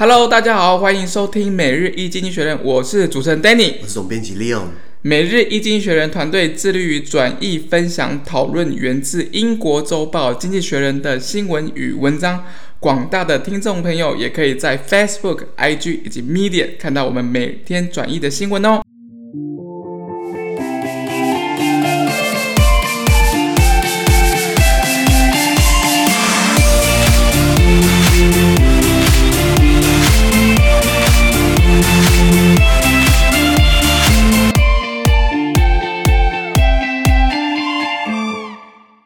Hello，大家好，欢迎收听每日一经济学人，我是主持人 Danny，我是总编辑 Leon。每日一经济学人团队致力于转译、分享、讨论源自英国周报《经济学人》的新闻与文章。广大的听众朋友也可以在 Facebook、IG 以及 Medium 看到我们每天转译的新闻哦。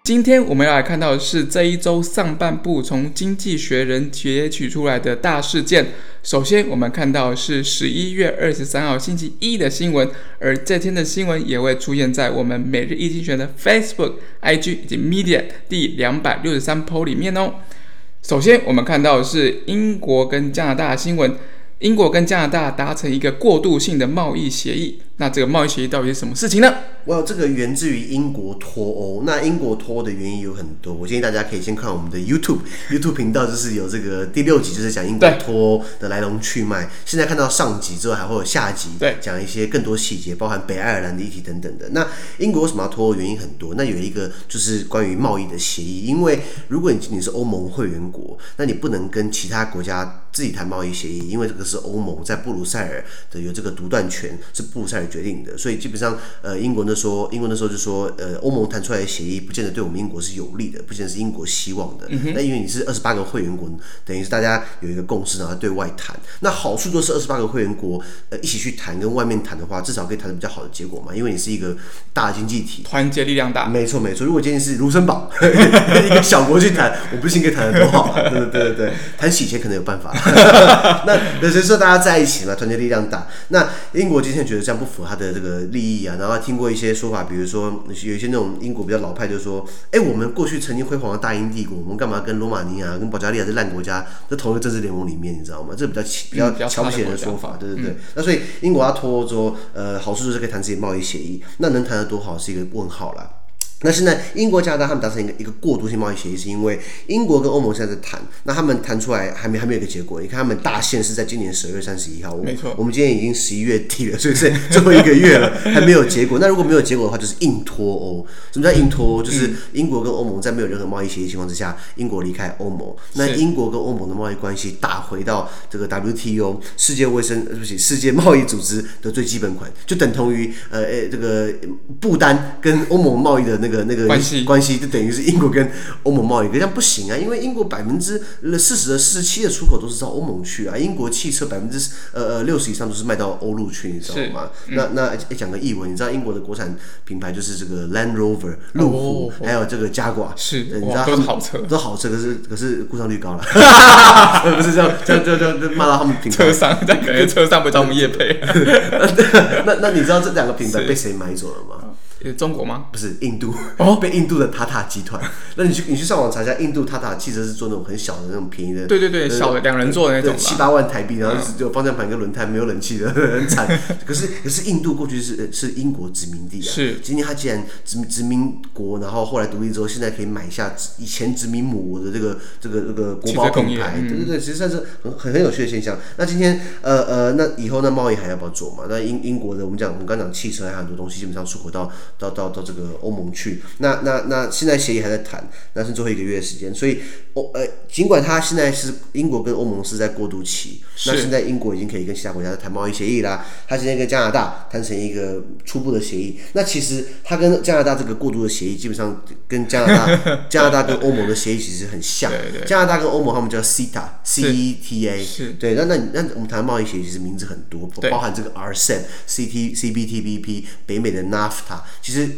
今天我们要来看到的是这一周上半部从《经济学人》截取出来的大事件。首先，我们看到是十一月二十三号星期一的新闻，而这天的新闻也会出现在我们每日一经济学的 Facebook、IG 以及 Media 第两百六十三 po 里面哦。首先，我们看到的是英国跟加拿大新闻。英国跟加拿大达成一个过渡性的贸易协议，那这个贸易协议到底是什么事情呢？哇，这个源自于英国脱欧。那英国脱欧的原因有很多，我建议大家可以先看我们的 YouTube YouTube 频道，就是有这个第六集，就是讲英国脱欧的来龙去脉。现在看到上集之后，还会有下集，对，讲一些更多细节，包含北爱尔兰的议题等等的。那英国为什么要脱欧？原因很多。那有一个就是关于贸易的协议，因为如果你仅仅是欧盟会员国，那你不能跟其他国家自己谈贸易协议，因为这个是欧盟在布鲁塞尔的有这个独断权，是布鲁塞尔决定的，所以基本上，呃，英国那时候，英国那时候就说，呃，欧盟谈出来的协议，不见得对我们英国是有利的，不见得是英国希望的。嗯、那因为你是二十八个会员国，等于是大家有一个共识，然后对外谈。那好处就是二十八个会员国，呃，一起去谈，跟外面谈的话，至少可以谈的比较好的结果嘛。因为你是一个大经济体，团结力量大。没错没错。如果今天是卢森堡一个小国去谈，我不信可以谈得多好。对对对对，谈洗钱可能有办法。那有些时候大家在一起嘛，团结力量大。那英国今天觉得这样不符合他的这个利益啊，然后听过一些说法，比如说有一些那种英国比较老派，就说，哎，我们过去曾经辉煌的大英帝国，我们干嘛跟罗马尼亚、跟保加利亚这烂国家在同一个政治联盟里面？你知道吗？这比较比较瞧不起人的说法，对对对。嗯、那所以英国要脱欧之后，呃，好处就是可以谈自己贸易协议，那能谈得多好是一个问号啦。那现在英国、加拿大他们达成一个一个过渡性贸易协议，是因为英国跟欧盟现在在谈，那他们谈出来还没还没有一个结果。你看他们大限是在今年十二月三十一号，没错，我们今天已经十一月底了，所以是最后一个月了，还没有结果。那如果没有结果的话，就是硬脱欧。什么叫硬脱欧？就是英国跟欧盟在没有任何贸易协议情况之下，英国离开欧盟，那英国跟欧盟的贸易关系打回到这个 WTO 世界卫生对不起世界贸易组织的最基本款，就等同于呃诶这个不丹跟欧盟贸易的那个。的那个关系。关系就等于是英国跟欧盟贸易，可这样不行啊！因为英国百分之四十的四十七的出口都是到欧盟去啊，英国汽车百分之呃呃六十以上都是卖到欧陆去，你知道吗？嗯、那那讲个译文，你知道英国的国产品牌就是这个 Land Rover 路虎，还有这个 Jaguar，是，你知道都是好车，都好车，可是可是故障率高了，不是这样这样这样这样骂到他们品牌。车商，但可能车商不找我们业配。那那你知道这两个品牌被谁买走了吗？中国吗？不是印度哦，被印度的塔塔集团。那你去你去上网查一下，印度塔塔汽车是做那种很小的那种便宜的，对对对，小的两人座的那种，七八万台币，然后就方向盘跟轮胎，没有冷气的，很惨。可是可是印度过去是是英国殖民地啊，是。今天他既然殖殖民国，然后后来独立之后，现在可以买下以前殖民母国的这个这个这个国宝品牌，对对对，其实算是很很很有趣的现象。那今天呃呃，那以后那贸易还要不要做嘛？那英英国的我们讲我们刚讲汽车还有很多东西，基本上出口到。到到到这个欧盟去，那那那现在协议还在谈，那是最后一个月的时间，所以欧呃，尽管他现在是英国跟欧盟是在过渡期，那现在英国已经可以跟其他国家谈贸易协议啦。他现在跟加拿大谈成一个初步的协议，那其实他跟加拿大这个过渡的协议，基本上跟加拿大 加拿大跟欧盟的协议其实很像。对对对，加拿大跟欧盟他们叫 CETA，C E T A，是对。那那那我们谈贸易协议其实名字很多，包含这个 RCEP、C T C B T B P、北美的 NAFTA。其实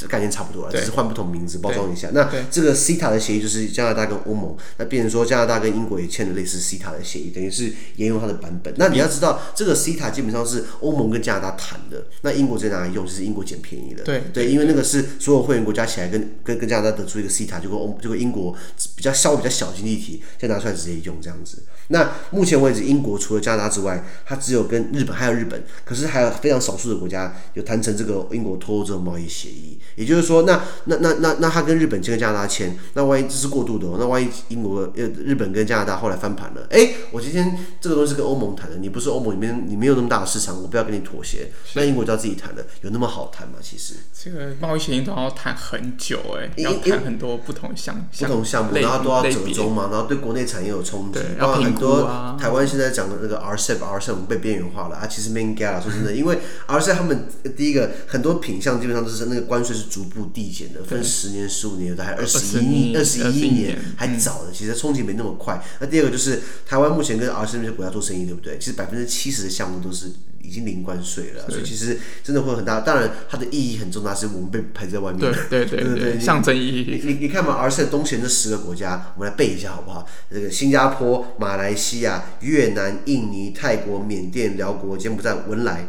这概念差不多了，只是换不同名字包装一下。那这个 CETA 的协议就是加拿大跟欧盟，那变成说加拿大跟英国也签了类似 CETA 的协议，等于是沿用它的版本。那你要知道，这个 CETA 基本上是欧盟跟加拿大谈的，那英国在哪里用，就是英国捡便宜了。对对，因为那个是所有会员国加起来跟跟跟加拿大得出一个 CETA，就跟欧就跟英国比较稍微比较小经济体，再拿出来直接用这样子。那目前为止，英国除了加拿大之外，它只有跟日本还有日本，可是还有非常少数的国家有谈成这个英国脱欧这种贸易协议。也就是说，那那那那那他跟日本签跟加拿大签，那万一这是过渡的哦，那万一英国呃日本跟加拿大后来翻盘了，哎，我今天这个东西跟欧盟谈的，你不是欧盟里面你没有那么大的市场，我不要跟你妥协，那英国就要自己谈了，有那么好谈吗？其实这个贸易协议都要谈很久哎，要谈很多不同项不同项目，然后都要折中嘛，然后对国内产业有冲击，然后很多台湾现在讲的那个 RCEP，RCEP 被边缘化了啊，其实 Main Gala，说真的，因为 RCEP 他们第一个很多品项基本上都是那个关税是逐步递减的，分十年、十五年的，还二十一、二十一年还早的，其实冲击没那么快。那第二个就是台湾目前跟 RCEP 那些国家做生意，对不对？其实百分之七十的项目都是。已经零关税了，所以其实真的会很大。当然，它的意义很重大，是我们被排在外面。对对对对对，象征意义。你你看嘛，RCEP 东协这十个国家，我们来背一下好不好？这个新加坡、马来西亚、越南、印尼、泰国、缅甸、辽国、柬埔寨、文莱，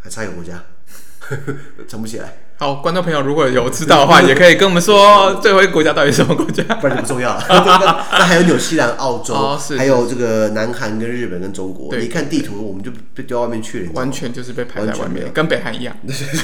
还差一个国家，撑不起来。好，观众朋友如果有知道的话，也可以跟我们说最后一个国家到底是什么国家，不然就不重要了。那还有纽西兰、澳洲，还有这个南韩跟日本跟中国。你看地图，我们就被丢到外面去了，完全就是被排在外面，跟北韩一样。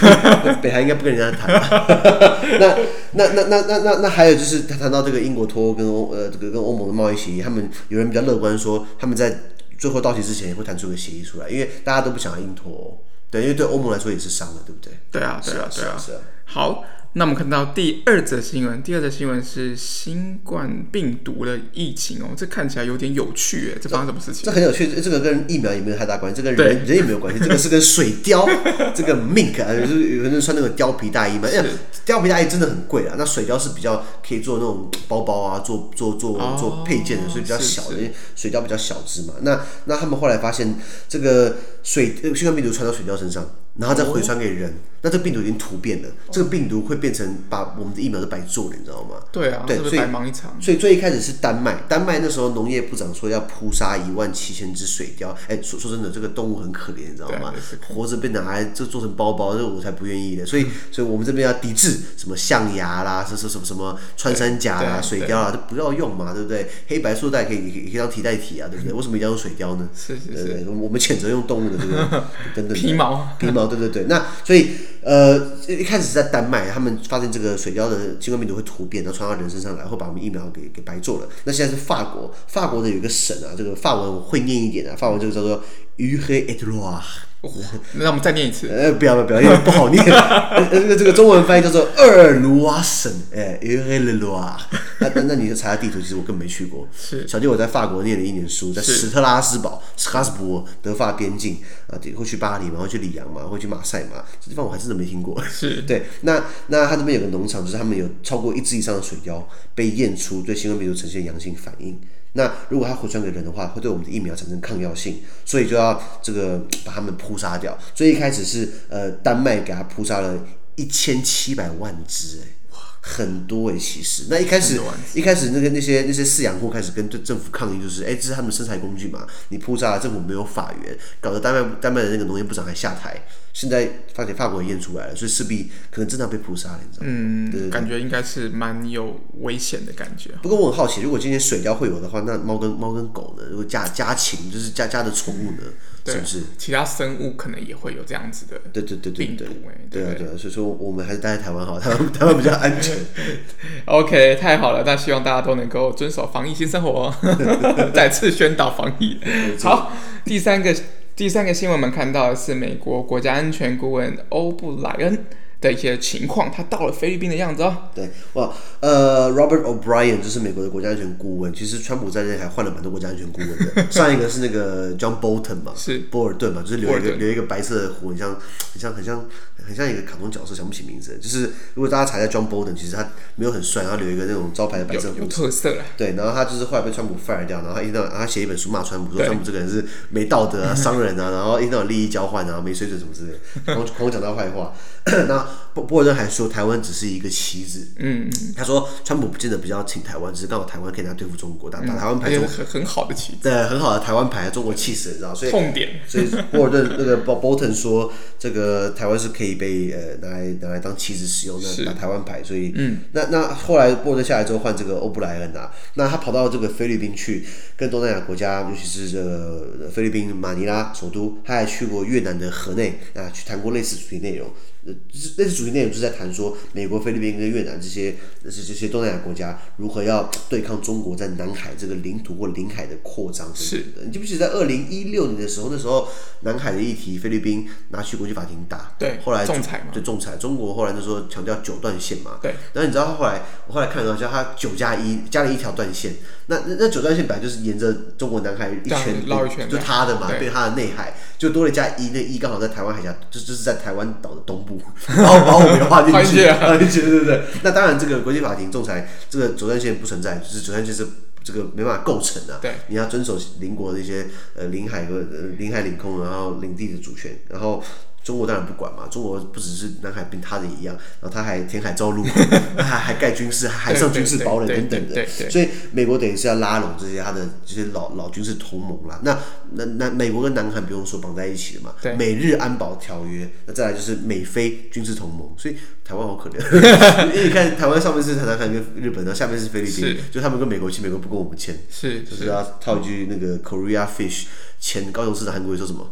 北韩应该不跟人家谈。那那那那那那那还有就是，他谈到这个英国脱欧跟欧呃这个跟欧盟的贸易协议，他们有人比较乐观说，他们在最后到期之前也会谈出个协议出来，因为大家都不想要英脱欧。对，因为对欧盟来说也是伤了，对不对？对啊，对啊，对啊，是啊。好。那我们看到第二则新闻，第二则新闻是新冠病毒的疫情哦，这看起来有点有趣诶，这发生什么事情？这很有趣，这个跟疫苗也没有太大关系，这个人人也没有关系，这个是跟水貂，这个 mink 啊，就是有人穿那个貂皮大衣嘛，哎，貂皮大衣真的很贵啊。那水貂是比较可以做那种包包啊，做做做做配件的，所以比较小的，因为水貂比较小只嘛。那那他们后来发现，这个水新冠病毒传到水貂身上。然后再回传给人，那这个病毒已经突变了。这个病毒会变成把我们的疫苗都白做了，你知道吗？对啊，对，所以白忙一场。所以最一开始是丹麦，丹麦那时候农业部长说要扑杀一万七千只水貂。哎，说说真的，这个动物很可怜，你知道吗？活着被拿来就做成包包，这我才不愿意的。所以，所以我们这边要抵制什么象牙啦，什么什么什么穿山甲啦、水貂啦，都不要用嘛，对不对？黑白素带可以也可以当替代体啊，对不对？为什么一定要用水貂呢？是是是，我们谴责用动物的这个 等等皮毛皮毛，对对对，那。所以，呃，一开始是在丹麦，他们发现这个水貂的新冠病毒会突变，然后传到人身上来，会把我们疫苗给给白做了。那现在是法国，法国的有一个省啊，这个法文我会念一点啊，法文这个叫做 u h e t r o i r 哦，那我们再念一次。呃，不要不要不要，因为不好念。呃，这个这个中文翻译叫做厄尔卢瓦省，哎，Eure-et-Loir。那那你就查下地图，其实我根本没去过。是。小弟我在法国念了一年书，在史特拉斯堡、斯卡斯伯德法边境啊，会去巴黎嘛，会去里昂嘛，会去马赛嘛，这地方我还真的没听过。是。对，那那他这边有个农场，就是他们有超过一只以上的水貂被验出对新冠病毒呈现阳性反应。那如果它回传给人的话，会对我们的疫苗产生抗药性，所以就要这个把它们扑杀掉。所以一开始是呃丹麦给它扑杀了一千七百万只，哎，哇，很多哎，其实那一开始一开始那个那些那些饲养户开始跟政政府抗议，就是哎，这是他们生产工具嘛，你扑杀了政府没有法源，搞得丹麦丹麦的那个农业部长还下台。现在发给法国也验出来了，所以势必可能真的要被扑杀了，你知道吗？嗯，对对对，感觉应该是蛮有危险的感觉。不过我很好奇，如果今天水貂会有的话，那猫跟猫跟狗呢？如果家家禽就是家家的宠物呢？是不是？其他生物可能也会有这样子的？对对对对对，对对啊对啊，所以说我们还是待在台湾好，台 湾台湾比较安全。OK，太好了，那希望大家都能够遵守防疫新生活，再次宣导防疫。好，第三个。第三个新闻，我们看到的是美国国家安全顾问欧布莱恩。的一些情况，他到了菲律宾的样子哦。对，哇，呃，Robert O'Brien 就是美国的国家安全顾问。其实川普在这还换了蛮多国家安全顾问的。上一个是那个 John Bolton 嘛，是波尔顿嘛，就是留一个留一个白色的胡，很像很像很像很像一个卡通角色，想不起名字。就是如果大家查一下 John Bolton，其实他没有很帅，然后留一个那种招牌的白色胡子，有特色。对，然后他就是后来被川普 fire 掉，然后他一直然后他写一本书骂川普，说川普这个人是没道德啊，商人啊，然后一直有利益交换啊，没水准什么之类的，狂狂讲他坏话。那波波尔顿还说台湾只是一个棋子，嗯嗯，他说川普不见得比较挺台湾，只是刚好台湾可以拿对付中国，打打台湾牌中，很很好的棋子，对，很好的台湾牌，中国气死你，知道？所以痛点，所以波尔顿那个 boton 说，这个台湾是可以被呃拿来拿来当棋子使用的，打台湾牌，所以嗯，那那后来波尔顿下来之后换这个欧布莱恩啊，那他跑到这个菲律宾去，跟东南亚国家，尤其是这个菲律宾马尼拉首都，他还去过越南的河内啊，去谈过类似主题内容。呃，那次主题内容就是在谈说，美国、菲律宾跟越南这些这些这些东南亚国家如何要对抗中国在南海这个领土或领海的扩张等等的。你记不记得在二零一六年的时候，那时候南海的议题，菲律宾拿去国际法庭打，对，后来仲裁嘛，对仲裁。中国后来就说强调九段线嘛，对。然后你知道后来我后来看到叫他九加一加了一条断线，那那那九段线本来就是沿着中国南海一圈绕一圈，就他的嘛，对他的内海就多了加一，那一刚好在台湾海峡，就就是在台湾岛的东部，然后把我们划进去，划 进去，对对对。那当然，这个国际法庭仲裁这个主战线不存在，就是主战线是这个没办法构成的、啊。对，你要遵守邻国的一些呃领海和呃领海领空，然后领地的主权，然后。中国当然不管嘛，中国不只是南海跟他的一样，然后他还填海造陆，还还盖军事，海上军事堡垒等等的，所以美国等于是要拉拢这些他的这些老老军事同盟啦。那那那美国跟南韩不用说绑在一起的嘛，美日安保条约，那再来就是美菲军事同盟，所以台湾好可怜，因为你看台湾上面是南韩跟日本，然后下面是菲律宾，就他们跟美国签，美国不跟我们签，是就是要套一句那个 Korea Fish，前高雄市长韩国瑜说什么？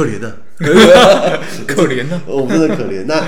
可怜的，可怜的，我们真的可怜。那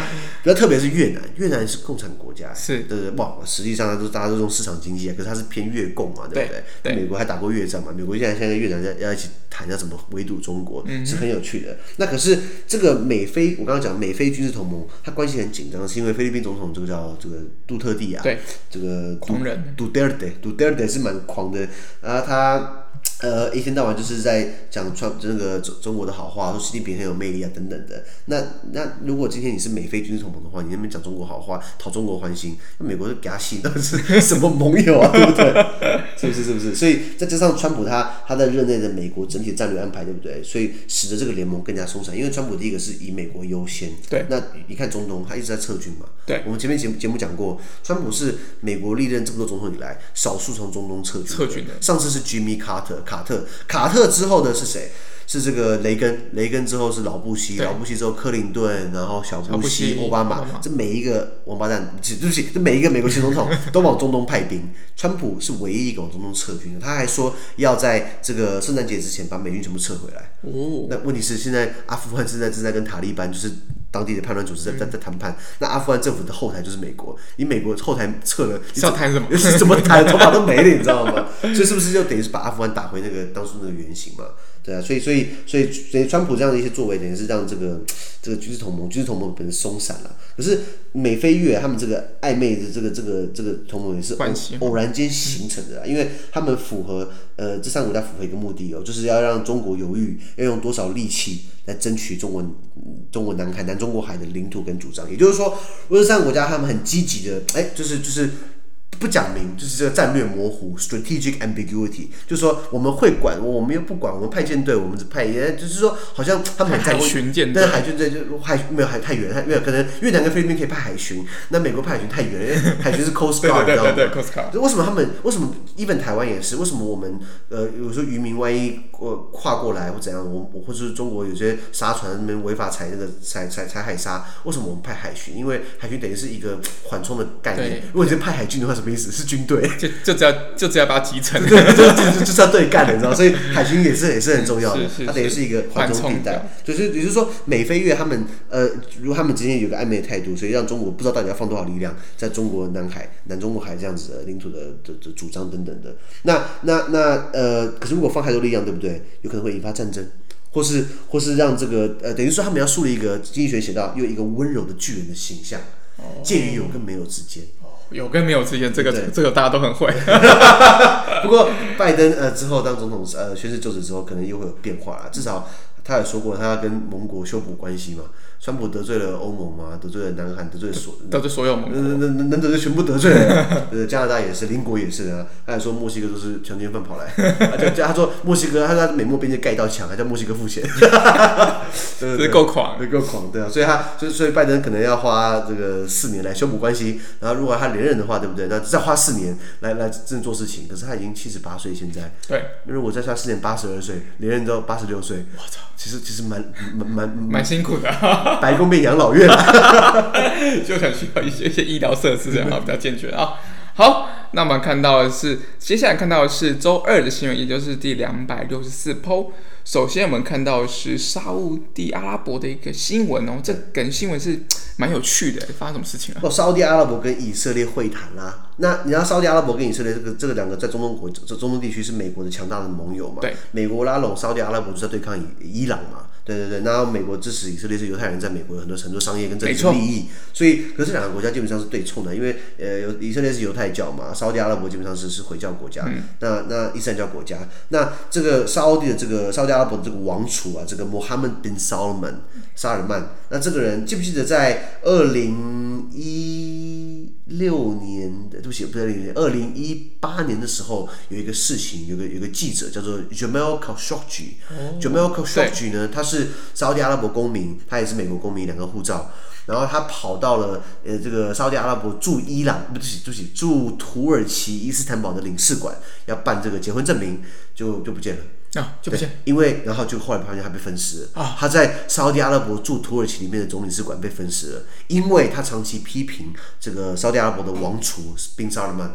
比较特别是越南，越南是共产国家，是对对哇？实际上都大家都用市场经济啊，可是它是偏越共嘛，对不对？对。美国还打过越战嘛？美国现在现在越南要要一起谈要怎么围堵中国，是很有趣的。那可是这个美菲，我刚刚讲美菲军事同盟，它关系很紧张，是因为菲律宾总统这个叫这个杜特地啊，对，这个狂人杜特地，杜特地是蛮狂的啊，他。呃，一天到晚就是在讲川那个中中国的好话，说习近平很有魅力啊，等等的。那那如果今天你是美菲军事同盟的话，你那边讲中国好话，讨中国欢心，那美国就给他吸，到底是 什么盟友啊？对不对？是不是？是不是？所以再加上川普他他在任内的美国整体战略安排，对不对？所以使得这个联盟更加松散。因为川普第一个是以美国优先，对。那你看中东他一直在撤军嘛，对。我们前面节目节目讲过，川普是美国历任这么多总统以来少数从中东撤军撤军的。上次是 Jimmy Carter 卡特卡特。之后的是谁？是这个雷根，雷根之后是老布希，老布希之后克林顿，然后小布希、奥巴马，这每一个王八蛋，对不起，这每一个美国新总统都往中东派兵。川普是唯一一个往中东撤军的，他还说要在这个圣诞节之前把美军全部撤回来。哦，那问题是现在阿富汗现在正在跟塔利班，就是当地的叛乱组织在在在谈判。那阿富汗政府的后台就是美国，你美国后台撤了，你要谈什么？怎么谈？头发都没了，你知道吗？所以是不是就等于是把阿富汗打回那个当初那个原型嘛？对啊，所以所以所以所以川普这样的一些作为，等于是让这个这个军事同盟军事同盟本身松散了。可是美菲越他们这个暧昧的这个这个这个同盟也是偶偶然间形成的啦，因为他们符合呃这三个国家符合一个目的哦，就是要让中国犹豫要用多少力气来争取中国中国南海南中国海的领土跟主张。也就是说，如果这三个国家他们很积极的，哎，就是就是。不讲明就是这个战略模糊 （strategic ambiguity），就是说我们会管，我们又不管，我们派舰队，我们只派，也就是说好像他们很在乎，但是海军队就海没有海太远，太没有可能越南跟菲律宾可以派海巡，那美国派海巡太远，因为海巡是 Coast Guard，知道吗？为什么他们为什么 even 台湾也是？为什么我们呃有时候渔民万一过跨过来或怎样，我或者是中国有些沙船那边违法采那个采采采海沙，为什么我们派海巡？因为海巡等于是一个缓冲的概念。如果你是派海军的话，什么？意思是军队，就就只要就只要把它集成，对，就就就是要对干的，你知道？所以海军也是也是很重要的，它等于是一个缓冲地带。就是也就是说，美菲越他们呃，如果他们之间有个暧昧的态度，所以让中国不知道到底要放多少力量在中国南海、南中国海这样子的领土的的的主张等等的。那那那呃，可是如果放太多力量，对不对？有可能会引发战争，或是或是让这个呃，等于说他们要树立一个经济学写到，用一个温柔的巨人的形象，介于有跟没有之间。有跟没有之间，这个这个大家都很会。不过拜登呃之后当总统呃宣誓就职之后，可能又会有变化了。至少他也说过，他要跟盟国修补关系嘛。川普得罪了欧盟嘛，得罪了南韩，得罪了所得罪所有盟，能能能能得罪全部得罪了。呃，加拿大也是，邻国也是啊。他还说墨西哥都是强奸犯跑来，他他说墨西哥，他在美墨边界盖一道墙，还叫墨西哥付钱，这是够狂，这够狂，对啊。所以他所以所以拜登可能要花这个四年来修补关系，然后如果他连任的话，对不对？那再花四年来来真正做事情。可是他已经七十八岁，现在对，如果再花四年，八十二岁，连任都八十六岁，我操，其实其实蛮蛮蛮蛮辛苦的。白宫变养老院，就很需要一些一些医疗设施，然后比较健全啊。好，那我们看到的是，接下来看到的是周二的新闻，也就是第两百六十四 po。首先，我们看到的是沙乌地阿拉伯的一个新闻哦，这梗新闻是蛮有趣的，发生什么事情啊？哦，沙乌地阿拉伯跟以色列会谈啦、啊。那你知道沙乌地阿拉伯跟以色列这个这个两个在中东国这中东地区是美国的强大的盟友嘛？对，美国拉拢沙乌地阿拉伯就在对抗伊伊朗嘛？对对对，然后美国支持以色列是犹太人在美国有很多很多商业跟政治利益，所以可是两个国家基本上是对冲的，因为呃，以色列是犹太教嘛，沙乌地阿拉伯基本上是是回教国家，嗯、那那伊斯兰教国家，那这个沙乌地的这个沙乌地阿拉伯的这个王储啊，这个 Mohammed bin Salman 沙尔曼，那这个人记不记得在二零一六年的对不起不是二零一六年，二零一八年的时候有一个事情，有个有个记者叫做 Jamal Khashoggi，Jamal Khashoggi 呢，他是。是沙乌地阿拉伯公民，他也是美国公民，两个护照。然后他跑到了呃这个沙乌地阿拉伯驻伊朗，不是，对不起，驻土耳其伊斯坦堡的领事馆，要办这个结婚证明，就就不见了啊，就不见。因为然后就后来发现他被分尸了啊，他在沙特阿拉伯驻土耳其里面的总领事馆被分尸了，因为他长期批评这个沙特阿拉伯的王储宾沙尔曼。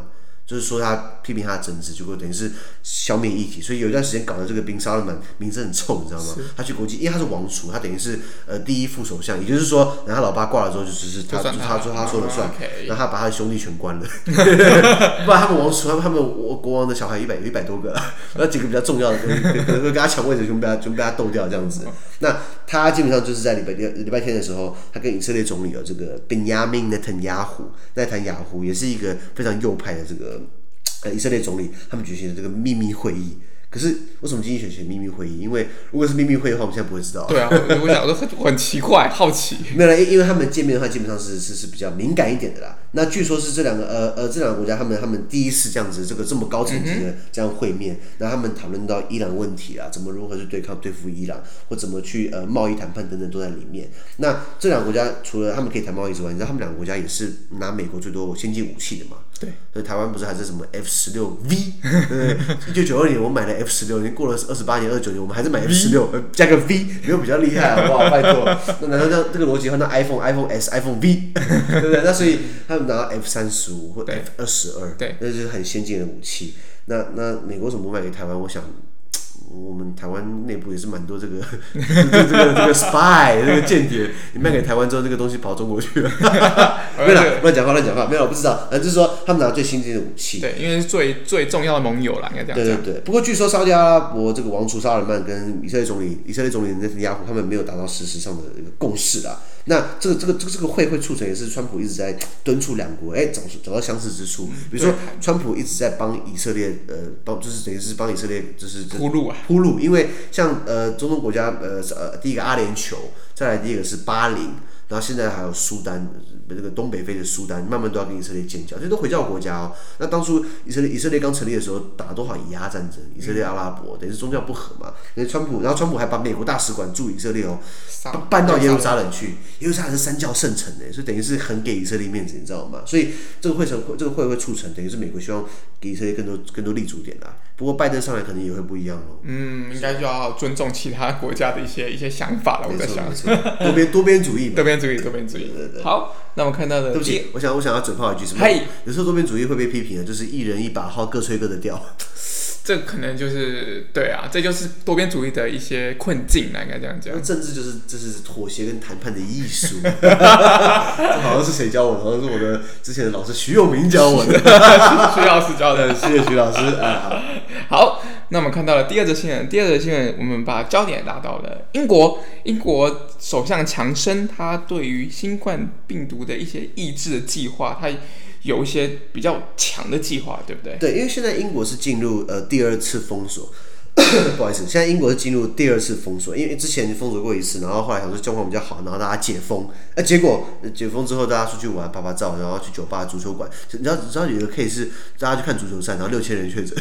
就是说他批评他的政治，结果等于是消灭议题，所以有一段时间搞得这个宾沙尔曼名声很臭，你知道吗？他去国际，因为他是王储，他等于是呃第一副首相，也就是说，然后他老爸挂了之后，就只是他就他说他说了算，然后他把他的兄弟全关了，不然他们王储他们他们国国王的小孩一百有一百多个，然后几个比较重要的 可能跟他抢位置，就被他就被他斗掉这样子。那他基本上就是在礼拜六礼拜天的时候，他跟以色列总理有这个 Benjamin Netanyahu，在谈雅虎也是一个非常右派的这个。呃，以色列总理他们举行的这个秘密会议，可是为什么经济学选秘密会议？因为如果是秘密会议的话，我们现在不会知道。对啊，我想说很很奇怪，好奇。没有了，因为他们见面的话，基本上是是是比较敏感一点的啦。那据说是这两个呃呃这两个国家，他们他们第一次这样子这个这么高层级的这样会面，那、嗯、他们讨论到伊朗问题啊，怎么如何去对抗对付伊朗，或怎么去呃贸易谈判等等都在里面。那这两个国家除了他们可以谈贸易之外，你知道他们两个国家也是拿美国最多先进武器的嘛？对，所以台湾不是还是什么 F 十六 V？对，一九九二年我买了 F 十六，已经过了二十八年、二十九年，我们还是买 F 十六，加个 V，没有比较厉害好不好？拜托，那难道这样这个逻辑换到 iPhone、iPhone S、iPhone V，对不对？那所以他们拿到 F 三十五或 F 二十二，对，那就是很先进的武器。那那美国怎么不卖给台湾？我想。我们台湾内部也是蛮多这个 这个这个 spy 这个间谍，你卖给台湾之后，这个东西跑中国去了。没有乱讲话，乱讲话，没有，我不知道。呃，就是说他们拿最新进的武器，对，因为是最最重要的盟友啦，应该这样讲。对对对。不过据说沙特阿拉伯这个王储沙尔曼跟以色列总理以色列总理内塔尼亚胡他们没有达到事实上的一个共识啦。那这个这个这个这个会会促成也是川普一直在敦促两国，哎，找找到相似之处。比如说，川普一直在帮以色列，呃，帮就是等于是帮以色列就是铺路啊，铺路。因为像呃中东国家，呃呃第一个阿联酋，再来第一个是巴林。然后现在还有苏丹，这个东北非的苏丹，慢慢都要跟以色列建交，这些都回教国家哦。那当初以色列以色列刚成立的时候，打了多少以阿战争？以色列阿拉伯等于是宗教不合嘛。那川普，然后川普还把美国大使馆驻以色列哦，搬到耶路撒冷去。耶路撒冷是三教圣城诶，所以等于是很给以色列面子，你知道吗？所以这个会成，这个会会促成，等于是美国希望给以色列更多更多立足点啦。不过拜登上来可能也会不一样哦。嗯，应该就要尊重其他国家的一些一些想法了。我在想，多边多边主义嘛。多边主义，多边主义，对对对。好，那我看到的，对不起，我想我想要嘴炮一句什么？有时候多边主义会被批评的，就是一人一把号，各吹各的调。这可能就是对啊，这就是多边主义的一些困境啊，应该这样讲。政治就是就是妥协跟谈判的艺术。这好像是谁教我的？好像是我的之前的老师徐永明教我的。徐老师教的，谢谢徐老师。啊，好。那我们看到了第二则新闻，第二则新闻，我们把焦点拉到了英国。英国首相强生，他对于新冠病毒的一些抑制的计划，他有一些比较强的计划，对不对？对，因为现在英国是进入呃第二次封锁，不好意思，现在英国是进入第二次封锁，因为之前封锁过一次，然后后来想说状况比较好，然后大家解封，那结果解封之后大家出去玩拍拍照，然后去酒吧、足球馆，你知道你知道有一个 case 是大家去看足球赛，然后六千人确诊。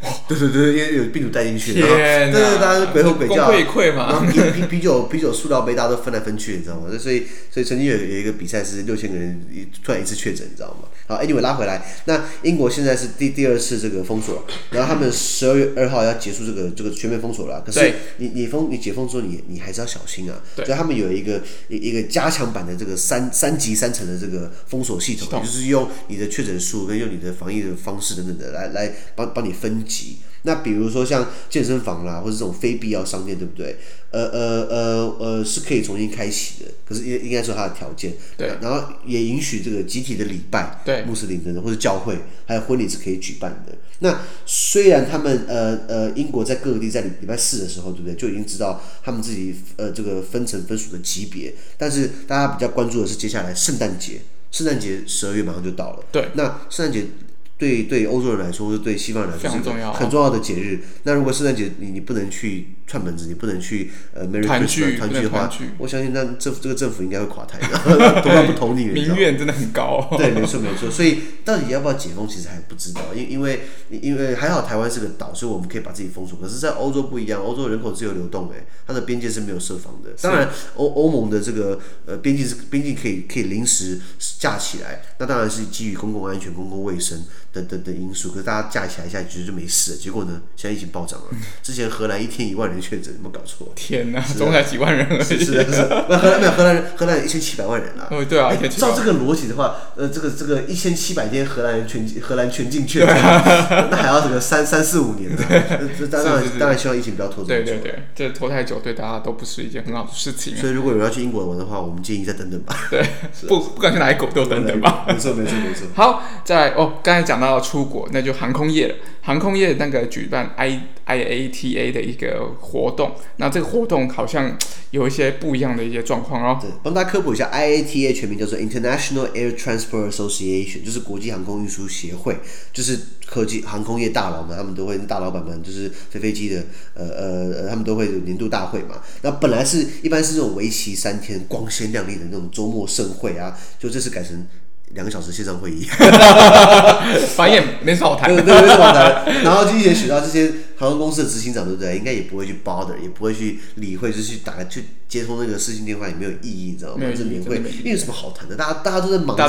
对对对，因为有病毒带进去，然后，对对，大家鬼吼鬼叫，功亏一篑嘛。啤啤啤酒啤酒塑料杯大家都分来分去，你知道吗？所以所以曾经有有一个比赛是六千个人突然一次确诊，你知道吗？好，Anyway 拉回来，那英国现在是第第二次这个封锁，然后他们十二月二号要结束这个这个全面封锁了。可是你你封你解封之后，你你还是要小心啊。对，所以他们有一个一一个加强版的这个三三级三层的这个封锁系统，就是用你的确诊数跟用你的防疫的方式等等的来来帮帮你分级。那比如说像健身房啦，或者这种非必要商店，对不对？呃呃呃呃，是可以重新开启的，可是应应该说它的条件。对。然后也允许这个集体的礼拜，对，穆斯林等等或者教会还有婚礼是可以举办的。那虽然他们呃呃英国在各个地在礼礼拜四的时候，对不对？就已经知道他们自己呃这个分成分属的级别，但是大家比较关注的是接下来圣诞节，圣诞节十二月马上就到了。对。那圣诞节。对对，欧洲人来说，或者对西方人来说，是很重要的节日。那如果圣诞节你你不能去串门子，你不能去呃 Merry Christmas 团聚的话，我相信那政府这个政府应该会垮台的，同样不同意。民怨真的很高。对，没错没错。所以到底要不要解封，其实还不知道。因因为因为还好台湾是个岛，所以我们可以把自己封锁。可是，在欧洲不一样，欧洲人口自由流动，哎，它的边界是没有设防的。当然，欧欧盟的这个呃边境是边境可以可以临时架起来，那当然是基于公共安全、公共卫生。等等等因素，可是大家架起来一下，其实就没事了。结果呢，现在疫情暴涨了。之前荷兰一天一万人确诊，有没有搞错？天哪，总才几万人而已。是是是，那荷兰没有荷兰人，荷兰有一千七百万人啊。哦，对啊，照这个逻辑的话，呃，这个这个一千七百天荷兰全荷兰全境确诊，那还要这个三三四五年的。当然当然希望疫情不要拖这么久。对对对，这拖太久对大家都不是一件很好的事情。所以如果有人要去英国玩的话，我们建议再等等吧。对，不不管去哪里狗都等等吧。没错没错没错。好，再来哦，刚才讲到要出国，那就。航空业了，航空业那个举办 I IATA 的一个活动，那这个活动好像有一些不一样的一些状况哦。对，帮大家科普一下，IATA 全名叫做 International Air Transport Association，就是国际航空运输协会，就是科技航空业大佬们，他们都会大老板们就是飞飞机的，呃呃他们都会有年度大会嘛。那本来是一般是这种为期三天、光鲜亮丽的那种周末盛会啊，就这次改成。两个小时线上会议，反正也没什么好谈。对对，没什么好谈。然后经济学学到这些航空公司的执行长，对不对？应该也不会去 bother，也不会去理会，就是去打去接通那个视讯电话也没有意义，你知道吗？这年会，因为有什么好谈的？大家大家都在忙着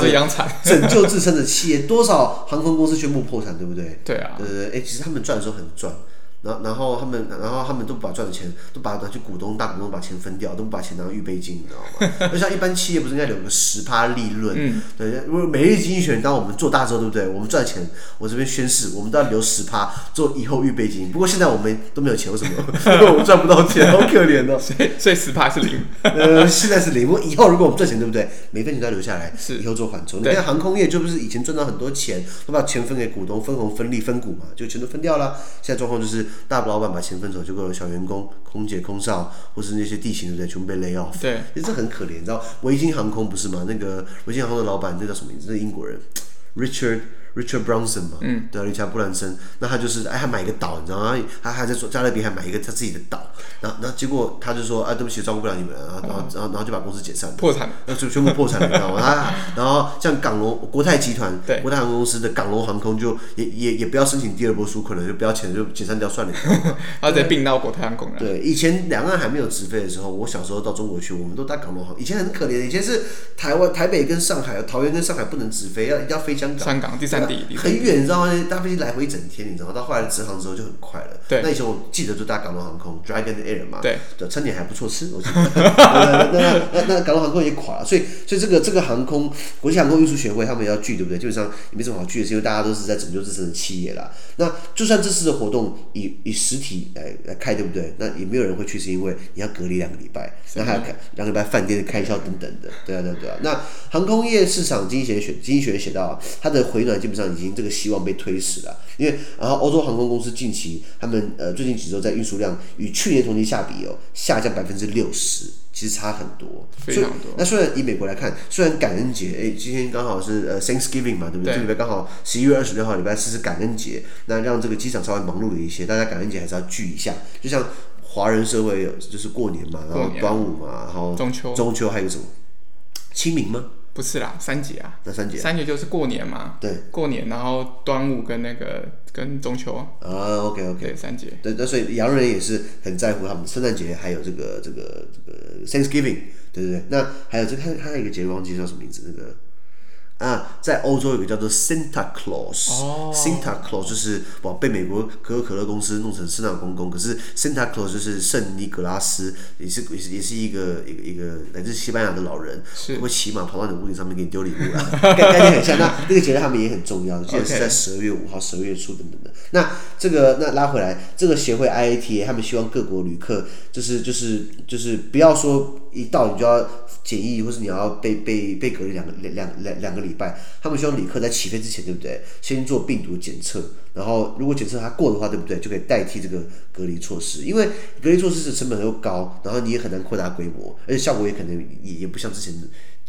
拯救自身的企业，多少航空公司宣布破产，对不对？对啊。对对对，哎，其实他们赚的时候很赚。然后，然后他们，然后他们都不把赚的钱都把它拿去股东、大股东把钱分掉，都不把钱当预备金，你知道吗？就像一般企业不是应该留个十趴利润？嗯，对。如果每日经济学人，当我们做大之后，对不对？我们赚钱，我这边宣誓，我们都要留十趴做以后预备金。不过现在我们都没有钱，为什么？因 为我们赚不到钱，好可怜哦。所以，所以十趴是零。呃，现在是零。不过以后如果我们赚钱，对不对？每分钱都要留下来，是以后做缓冲。你看航空业就不是以前赚到很多钱，都把钱分给股东，分红、分利、分股嘛，就全都分掉了。现在状况就是大老板把钱。分走，结果有小员工、空姐、空少，或是那些地勤对不对？全部被 lay off。对，其实这很可怜，你知道维京航空不是吗？那个维京航空的老板，那叫什么名字？是英国人，Richard。Richard Branson 嘛，嗯，对，理查布兰森，那他就是哎，他买一个岛，你知道吗？他还在说加勒比海买一个他自己的岛，然后，然后结果他就说，啊，对不起，照顾不了你们，然后，然后，然后，然后就把公司解散，破产，那就全部破产了，你知道吗？他，然后像港龙国泰集团，对，国泰航空公司的港龙航空就也也也不要申请第二波纾困了，就不要钱就解散掉算了，他直接并到国泰航空了。对，以前两岸还没有直飞的时候，我小时候到中国去，我们都搭港龙航，以前很可怜，以前是台湾台北跟上海，桃园跟上海不能直飞，要一定要飞香港，香港第三地，很远。你知道吗？搭飞机来回一整天，你知道吗？到后来直航之后就很快了。对，那以前我记得就搭港龙航空，Dragon Air 嘛。对，的餐点还不错吃，我记得。那那那那港龙航空也垮了，所以所以这个这个航空国际航空运输协会他们也要聚，对不对？基本上也没什么好聚的，是因为大家都是在拯救自身的企业啦。那就算这次的活动以以实体来来开，对不对？那也没有人会去，是因为你要隔离两个礼拜，那还要开两个礼拜饭店的开销等等的。对啊对啊对啊。那航空业市场经济学学经济学写到，它的回暖基本上已经这个希望被推迟了，因为然后欧洲航空公司近期他们呃最近几周在运输量与去年同期下比哦下降百分之六十，其实差很多，非常多。那虽然以美国来看，虽然感恩节哎今天刚好是呃 Thanksgiving 嘛，对不对？对这礼拜刚好十一月二十六号礼拜四是感恩节，那让这个机场稍微忙碌了一些，大家感恩节还是要聚一下，就像华人社会有就是过年嘛，然后端午嘛，然后中秋中秋还有什么清明吗？不是啦，三节啊。那三节？三节就是过年嘛。对。过年，然后端午跟那个跟中秋。啊，OK OK。对，三节。对，那所以洋人也是很在乎他们圣诞节，还有这个这个这个 Thanksgiving，对对对。那还有这个他还有一个节日忘记叫什么名字那个。啊，在欧洲有个叫做 Santa Claus，Santa Claus 就是哇被美国可口可乐公司弄成圣诞公公，可是 Santa Claus 就是圣尼格拉斯，也是也是也是一个一个一个来自西班牙的老人，会骑马跑到你屋顶上面给你丢礼物啊，概念很像。那那个节日他们也很重要，记得是在十二月五号、十二月初等等的。那这个那拉回来，这个协会 IATA 他们希望各国旅客就是就是就是不要说一到你就要。检疫，或是你要被被被隔离两个两两两两个礼拜，他们希望旅客在起飞之前，对不对？先做病毒检测，然后如果检测它过的话，对不对？就可以代替这个隔离措施，因为隔离措施的成本又高，然后你也很难扩大规模，而且效果也可能也也不像之前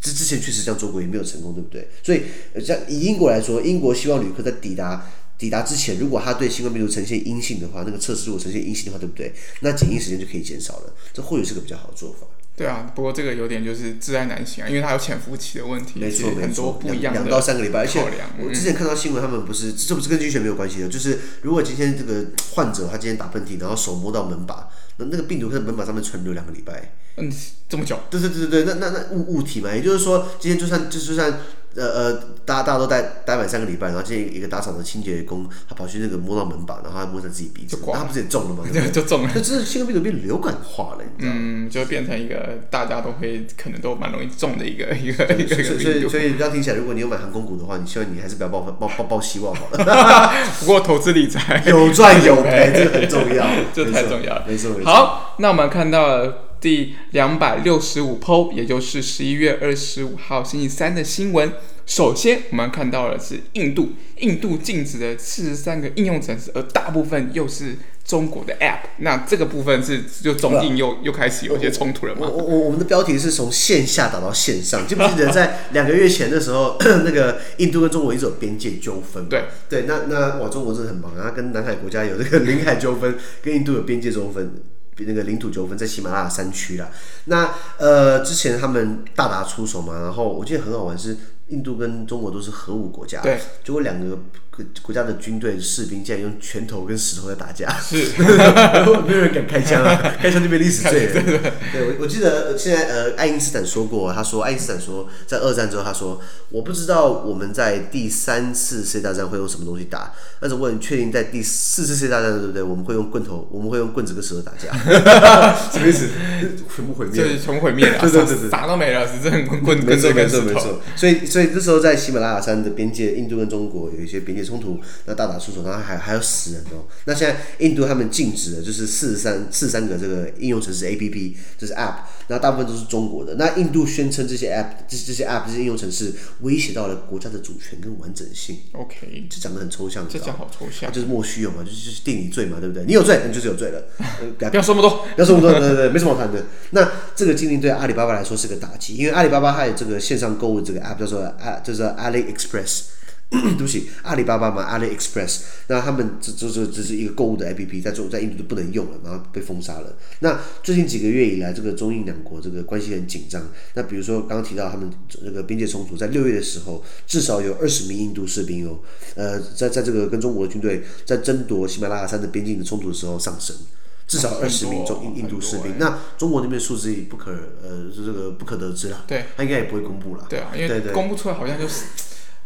之之前确实这样做过也没有成功，对不对？所以像以英国来说，英国希望旅客在抵达抵达之前，如果他对新冠病毒呈现阴性的话，那个测试如果呈现阴性的话，对不对？那检疫时间就可以减少了，这或许是个比较好的做法。对啊，不过这个有点就是自爱难行啊，因为它有潜伏期的问题，没错，很多不一样两到三个礼拜。而且嗯、我之前看到新闻，他们不是这不是跟医学没有关系的，就是如果今天这个患者他今天打喷嚏，然后手摸到门把，那那个病毒在门把上面存留两个礼拜。嗯，这么久？对对对对对，那那那物物体嘛，也就是说，今天就算就就算。呃呃，大家大家都待待满三个礼拜，然后今天一个打扫的清洁工，他跑去那个摸到门把，然后他摸上自己鼻子，那他不是也中了吗？对，就中了。那这是新冠病毒变流感化了，你知道吗？嗯，就变成一个大家都会可能都蛮容易中的一个一个一个。所以所以这样听起来，如果你有买航空股的话，你希望你还是不要抱抱抱抱希望好了。不过投资理财有赚有赔，这个很重要，这太重要了。没错没错。好，那我们看到了。第两百六十五 PO，也就是十一月二十五号星期三的新闻。首先，我们看到的是印度，印度禁止了四十三个应用程式，而大部分又是中国的 App。那这个部分是就中印又又开始有一些冲突了吗？我我我们的标题是从线下打到线上，记不记得在两个月前的时候，那个印度跟中国一直有边界纠纷。对对，那那哇，中国真的很忙啊，跟南海国家有这个 领海纠纷，跟印度有边界纠纷。比那个领土纠纷在喜马拉雅山区啦，那呃之前他们大打出手嘛，然后我记得很好玩是印度跟中国都是核武国家，对，结果两个国家的军队士兵竟然用拳头跟石头在打架，是，然 后没有人敢开枪啊，开枪就被历史罪了。对，我我记得现在呃爱因斯坦说过，他说爱因斯坦说在二战之后他说我不知道我们在第三次世界大战会用什么东西打，但是我很确定在第四次世界大战对不对？我们会用棍头，我们会用棍子跟石头打架，什么意思？全部毁灭，就是全部毁灭了，对对对对，啥都没了，只剩棍棍跟石头，没错没错，所以所以这时候在喜马拉雅山的边界，印度跟中国有一些边界冲突，那大打出手，然后还还有死人哦。那现在印度他们禁止的，就是四十三四十三个这个应用程式 A P P，就是 App，那大部分都是中国的。那印度宣称这些 App，这这些 App 这些应用程式威胁到了国家的主权跟完整性。OK，这讲的很抽象，这讲好抽象，就是莫须有嘛，就是就是定你罪嘛，对不对？你有罪，你就是有罪了。不要说那么多，不要说那么多，对对对，没什么好谈的。那这个禁令对阿里巴巴来说是个打击，因为阿里巴巴还有这个线上购物这个 App 叫做啊，就是 AliExpress。对不起，阿里巴巴嘛，AliExpress，那他们这这这这是一个购物的 APP，在中在印度都不能用了，然后被封杀了。那最近几个月以来，这个中印两国这个关系很紧张。那比如说刚刚提到他们这个边界冲突，在六月的时候，至少有二十名印度士兵哦，呃，在在这个跟中国的军队在争夺喜马拉雅山的边境的冲突的时候上升，至少二十名中印印度士兵。那中国那边数字不可呃是这个不可得知了，对，他应该也不会公布了。对啊，因为公布出来好像就是。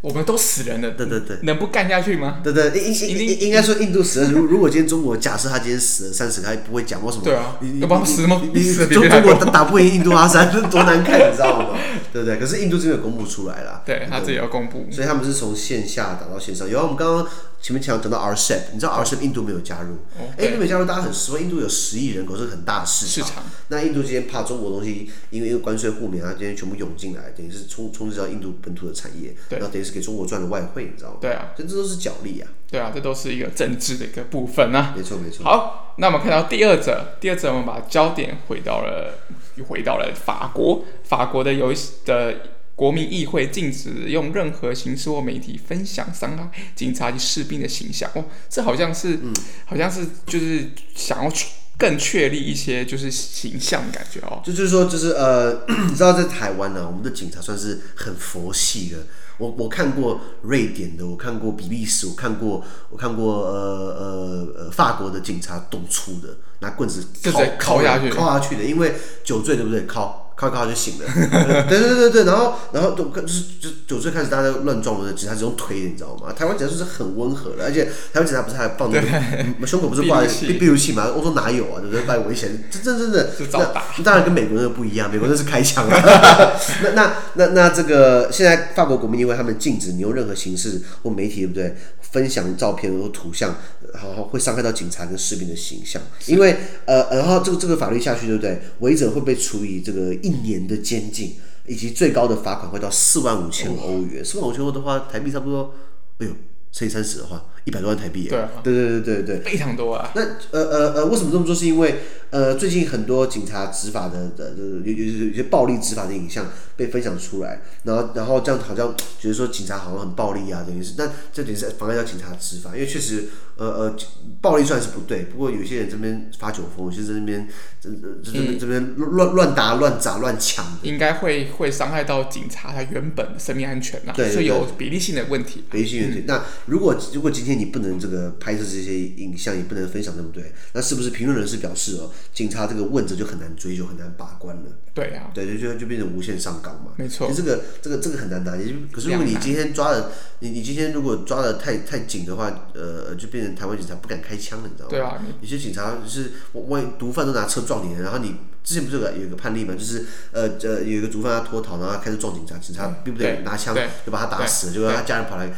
我们都死人了，对对对，能不干下去吗？对对，应应应应该说印度死了。如 如果今天中国假设他今天死了三十个，他也不会讲为什么？对啊，要帮他死吗？你中中国打不赢印度阿三，多难看，你知道吗？对不对？可是印度这边有公布出来了，对他自己要公布，所以他们是从线下打到线上。有啊，我们刚刚。前面讲讲到 RCEP，你知道 RCEP 印度没有加入，哎，印度没加入，大家很失望。印度有十亿人口，是很大的市场。那印度今天怕中国东西，因为因为关税互免啊，今天全部涌进来，等于是充充斥到印度本土的产业，然后等于是给中国赚了外汇，你知道吗？对啊，这这都是角力啊。对啊，这都是一个政治的一个部分啊。没错没错。好，那我们看到第二者，第二者我们把焦点回到了，又回到了法国，法国的游戏的。国民议会禁止用任何形式或媒体分享伤害警察及士兵的形象。哦，这好像是，嗯、好像是就是想要去更确立一些就是形象感觉哦。就就是说，就是呃，你知道在台湾呢、啊，我们的警察算是很佛系的。我我看过瑞典的，我看过比利时，我看过我看过呃呃呃法国的警察动粗的，拿棍子敲敲下去，敲下去的，因为酒醉对不对？敲。靠靠就醒了，对对对对，然后然后就就是就酒醉开始大家乱撞的，警察是用推的，你知道吗？台湾警察是很温和的，而且台湾警察不是还放那个胸口不是挂着 避避气吗？我说哪有啊？对不对？太危险，真真真的。那当然跟美国那个不一样，美国那是开枪啊。那那那那这个现在法国国民因为他们禁止你用任何形式或媒体对不对？分享照片或图像，然后会伤害到警察跟士兵的形象，因为呃，然后这个这个法律下去，对不对？违者会被处以这个一年的监禁，以及最高的罚款会到四万五千欧元。四万五千欧的话，台币差不多，哎呦，乘以三十的话，一百多万台币。对、啊，对对对对对，非常多啊。那呃呃呃，为什么这么做？是因为呃，最近很多警察执法的的有有有些暴力执法的影像被分享出来，然后然后这样好像觉得说警察好像很暴力啊，等于是，那这点是妨碍到警察执法，因为确实呃呃，暴力算是不对，不过有些人这边发酒疯，有些人这边这这这这边乱乱打乱砸乱抢，应该会会伤害到警察他原本的生命安全呐、啊，对，所以有比例性的问题。比例性问题。嗯、那如果如果今天你不能这个拍摄这些影像，也不能分享，对不对？那是不是评论人士表示哦？警察这个问责就很难追究，很难把关了。对呀、啊，对，就就就变成无限上纲嘛。没错，这个这个这个很难拿捏。可是如果你今天抓的，你你今天如果抓的太太紧的话，呃，就变成台湾警察不敢开枪了，你知道吗？对啊，有些警察就是万一毒贩都拿车撞你了，然后你之前不是有个有一个判例嘛，就是呃呃有一个毒贩他脱逃，然后他开始撞警察，警察并不得拿枪就把他打死了，结果他家人跑来。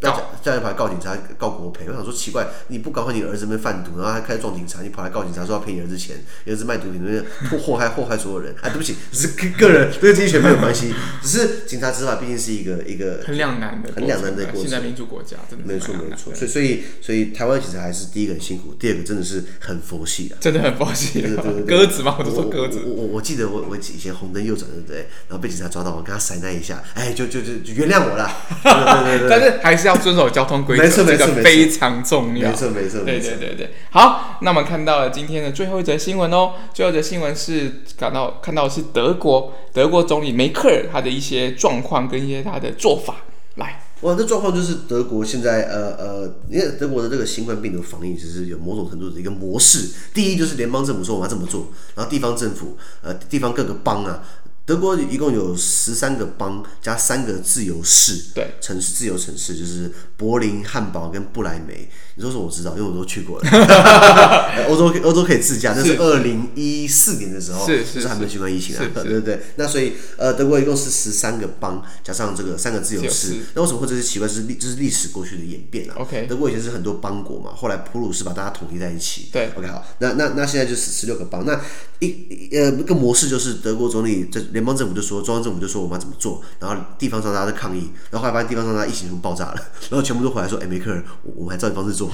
叫叫人跑来告警察，告国赔。我想说奇怪，你不搞好你儿子没贩毒，然后还开始撞警察，你跑来告警察说要赔你儿子钱，你儿子卖毒品，祸祸害祸害所有人。啊，对不起，只是个人，这个经济学没有关系，只是警察执法毕竟是一个一个很两难的很两难的过程。现在民主国家真的没错没错，所以所以所以台湾警察还是第一个很辛苦，第二个真的是很佛系的，真的很佛系。对对对，鸽子嘛，我都说鸽子。我我我记得我我以前红灯右转对不对？然后被警察抓到，我跟他塞那一下，哎，就就就就原谅我了。对对对，但是还是要遵守交通。规则，这个，非常重要。没错，没错，对对对对。好，那我们看到了今天的最后一则新闻哦。最后一则新闻是感到看到的是德国，德国总理梅克尔他的一些状况跟一些他的做法。来，哇，这状况就是德国现在呃呃，因为德国的这个新冠病毒防疫其实有某种程度的一个模式。第一就是联邦政府说我们要这么做，然后地方政府呃地方各个邦啊。德国一共有十三个邦加三个自由市，对，城市自由城市就是柏林、汉堡跟不来梅。你说说我知道，因为我都去过了。欧洲欧洲可以自驾，那是二零一四年的时候，是是，是还没有新冠疫情啊，对对对。那所以呃，德国一共是十三个邦加上这个三个自由市。那为什么会这些奇怪？是历这是历史过去的演变啊。OK，德国以前是很多邦国嘛，后来普鲁士把大家统一在一起。对，OK 好，那那那现在就是十六个邦。那一呃一个模式就是德国总理这联邦政府就说，中央政府就说我们要怎么做，然后地方上大家在抗议，然后后来发现地方上大家疫情就爆炸了，然后全部都回来说，哎，梅克尔，我们还照你方式做。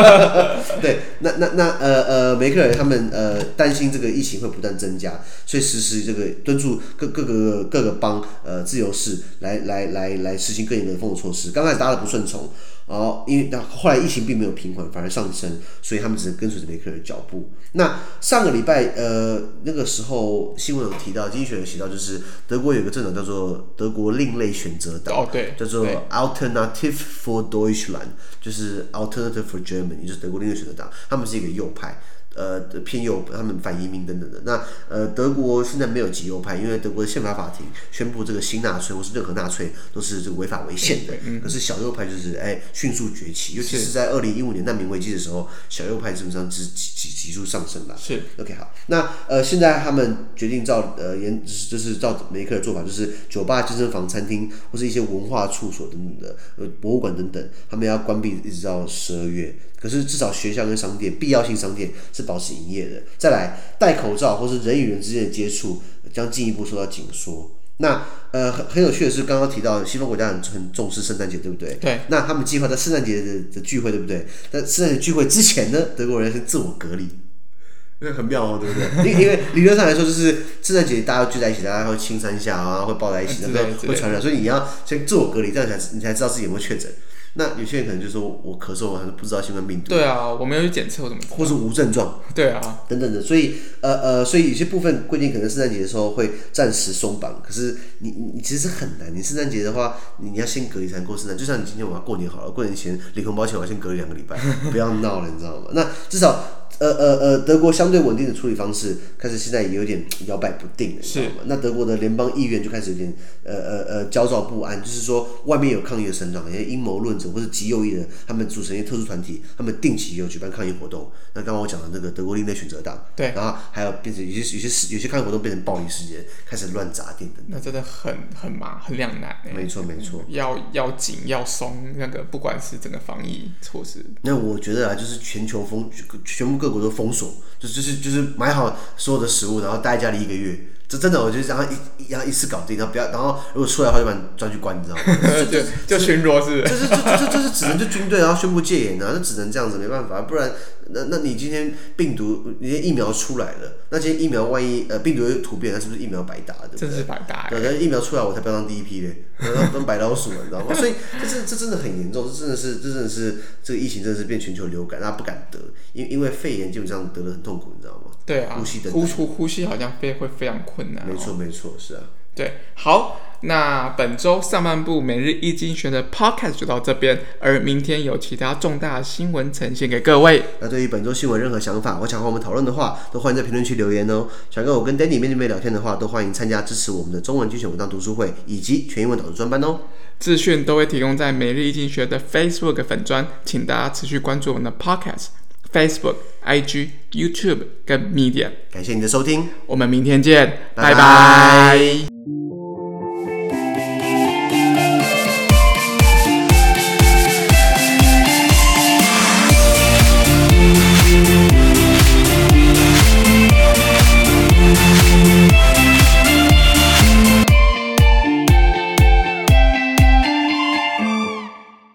对，那那那呃呃，梅克尔他们呃担心这个疫情会不断增加，所以实施这个敦促各各个各个邦呃自由市来来来来实行更严的封锁措施。刚开始大家都不顺从。哦，因为那后来疫情并没有平缓，反而上升，所以他们只能跟随着梅克尔的脚步。那上个礼拜，呃，那个时候新闻有提到，经济学有提到，就是德国有个政党叫做德国另类选择党，哦，对，叫做 Alternative for Deutschland，就是 Alternative for Germany，就是德国另类选择党，他们是一个右派。呃，偏右，他们反移民等等的。那呃，德国现在没有极右派，因为德国的宪法法庭宣布这个新纳粹或是任何纳粹都是这个违法违宪的。嗯。可是小右派就是哎迅速崛起，尤其是在二零一五年难民危机的时候，小右派基本上是急急急速上升了。是。OK 好，那呃现在他们决定照呃严就是照梅克尔的做法，就是酒吧、健身房、餐厅或是一些文化处所等等的呃博物馆等等，他们要关闭一直到十二月。可是至少学校跟商店，必要性商店是保持营业的。再来，戴口罩或是人与人之间的接触将进一步受到紧缩。那呃很很有趣的是，刚刚提到西方国家很很重视圣诞节，对不对？对。那他们计划在圣诞节的的聚会，对不对？在圣诞节聚会之前呢，德国人是自我隔离，那很妙哦，对不对？因因为理论上来说，就是圣诞节大家聚在一起，大家会亲三下啊，会抱在一起，对不对会传染，所以你要先自我隔离，这样才你才知道自己有没有确诊。那有些人可能就说我咳嗽，我还是不知道新冠病毒。对啊，我没有去检测，我怎么？或是无症状。对啊，等等的，所以呃呃，所以有些部分规定可能圣诞节的时候会暂时松绑，可是你你你其实是很难。你圣诞节的话，你你要先隔离才能过圣诞。就像你今天我要过年好了，过年前领红包前我要先隔离两个礼拜，不要闹了，你知道吗？那至少。呃呃呃，德国相对稳定的处理方式开始现在也有点摇摆不定了，你知道吗？那德国的联邦议员就开始有点呃呃呃焦躁不安，就是说外面有抗议的声浪，一些阴谋论者或者极右翼人，他们组成一些特殊团体，他们定期有举办抗议活动。那刚刚我讲的那个德国另类选择党，对，然后还有变成有些有些事有些抗议活动变成暴力事件，开始乱砸店等等。那真的很很麻很两难哎。没错没错，要要紧要松，那个不管是整个防疫措施。那我觉得啊，就是全球风，全部各国都封锁。就就是就是买好所有的食物，然后待在家里一个月。这真的，我觉得然后一然后一次搞定，然后不要，然后如果出来的话就把你抓去关，你知道吗？就就巡逻是，就是就就就是只能就军队，然后宣布戒严啊，就只能这样子，没办法，不然那那你今天病毒，你的疫苗出来了，那今天疫苗万一呃病毒又突变，那是不是疫苗白打？对不对？真是白打。对，那疫苗出来，我才不要当第一批嘞，当当白老鼠了，你知道吗？所以这这这真的很严重，这真的是这真的是这个疫情真的是变全球流感，大家不敢得，因因为肺炎基本上得了很痛苦，你知道吗？对啊，呼吸的呼出呼吸好像非会非常困难。没错没错，是啊。对，好，那本周上半部每日一经学的 podcast 就到这边，而明天有其他重大新闻呈现给各位。那对于本周新闻任何想法或想和我们讨论的话，都欢迎在评论区留言哦。想跟我跟 Danny 面对面聊天的话，都欢迎参加支持我们的中文精选文章读书会以及全英文导读专班哦。资讯都会提供在每日一经学的 Facebook 粉专，请大家持续关注我们的 podcast。Facebook、IG、YouTube 跟 Medium，感谢你的收听，我们明天见，拜拜。拜拜。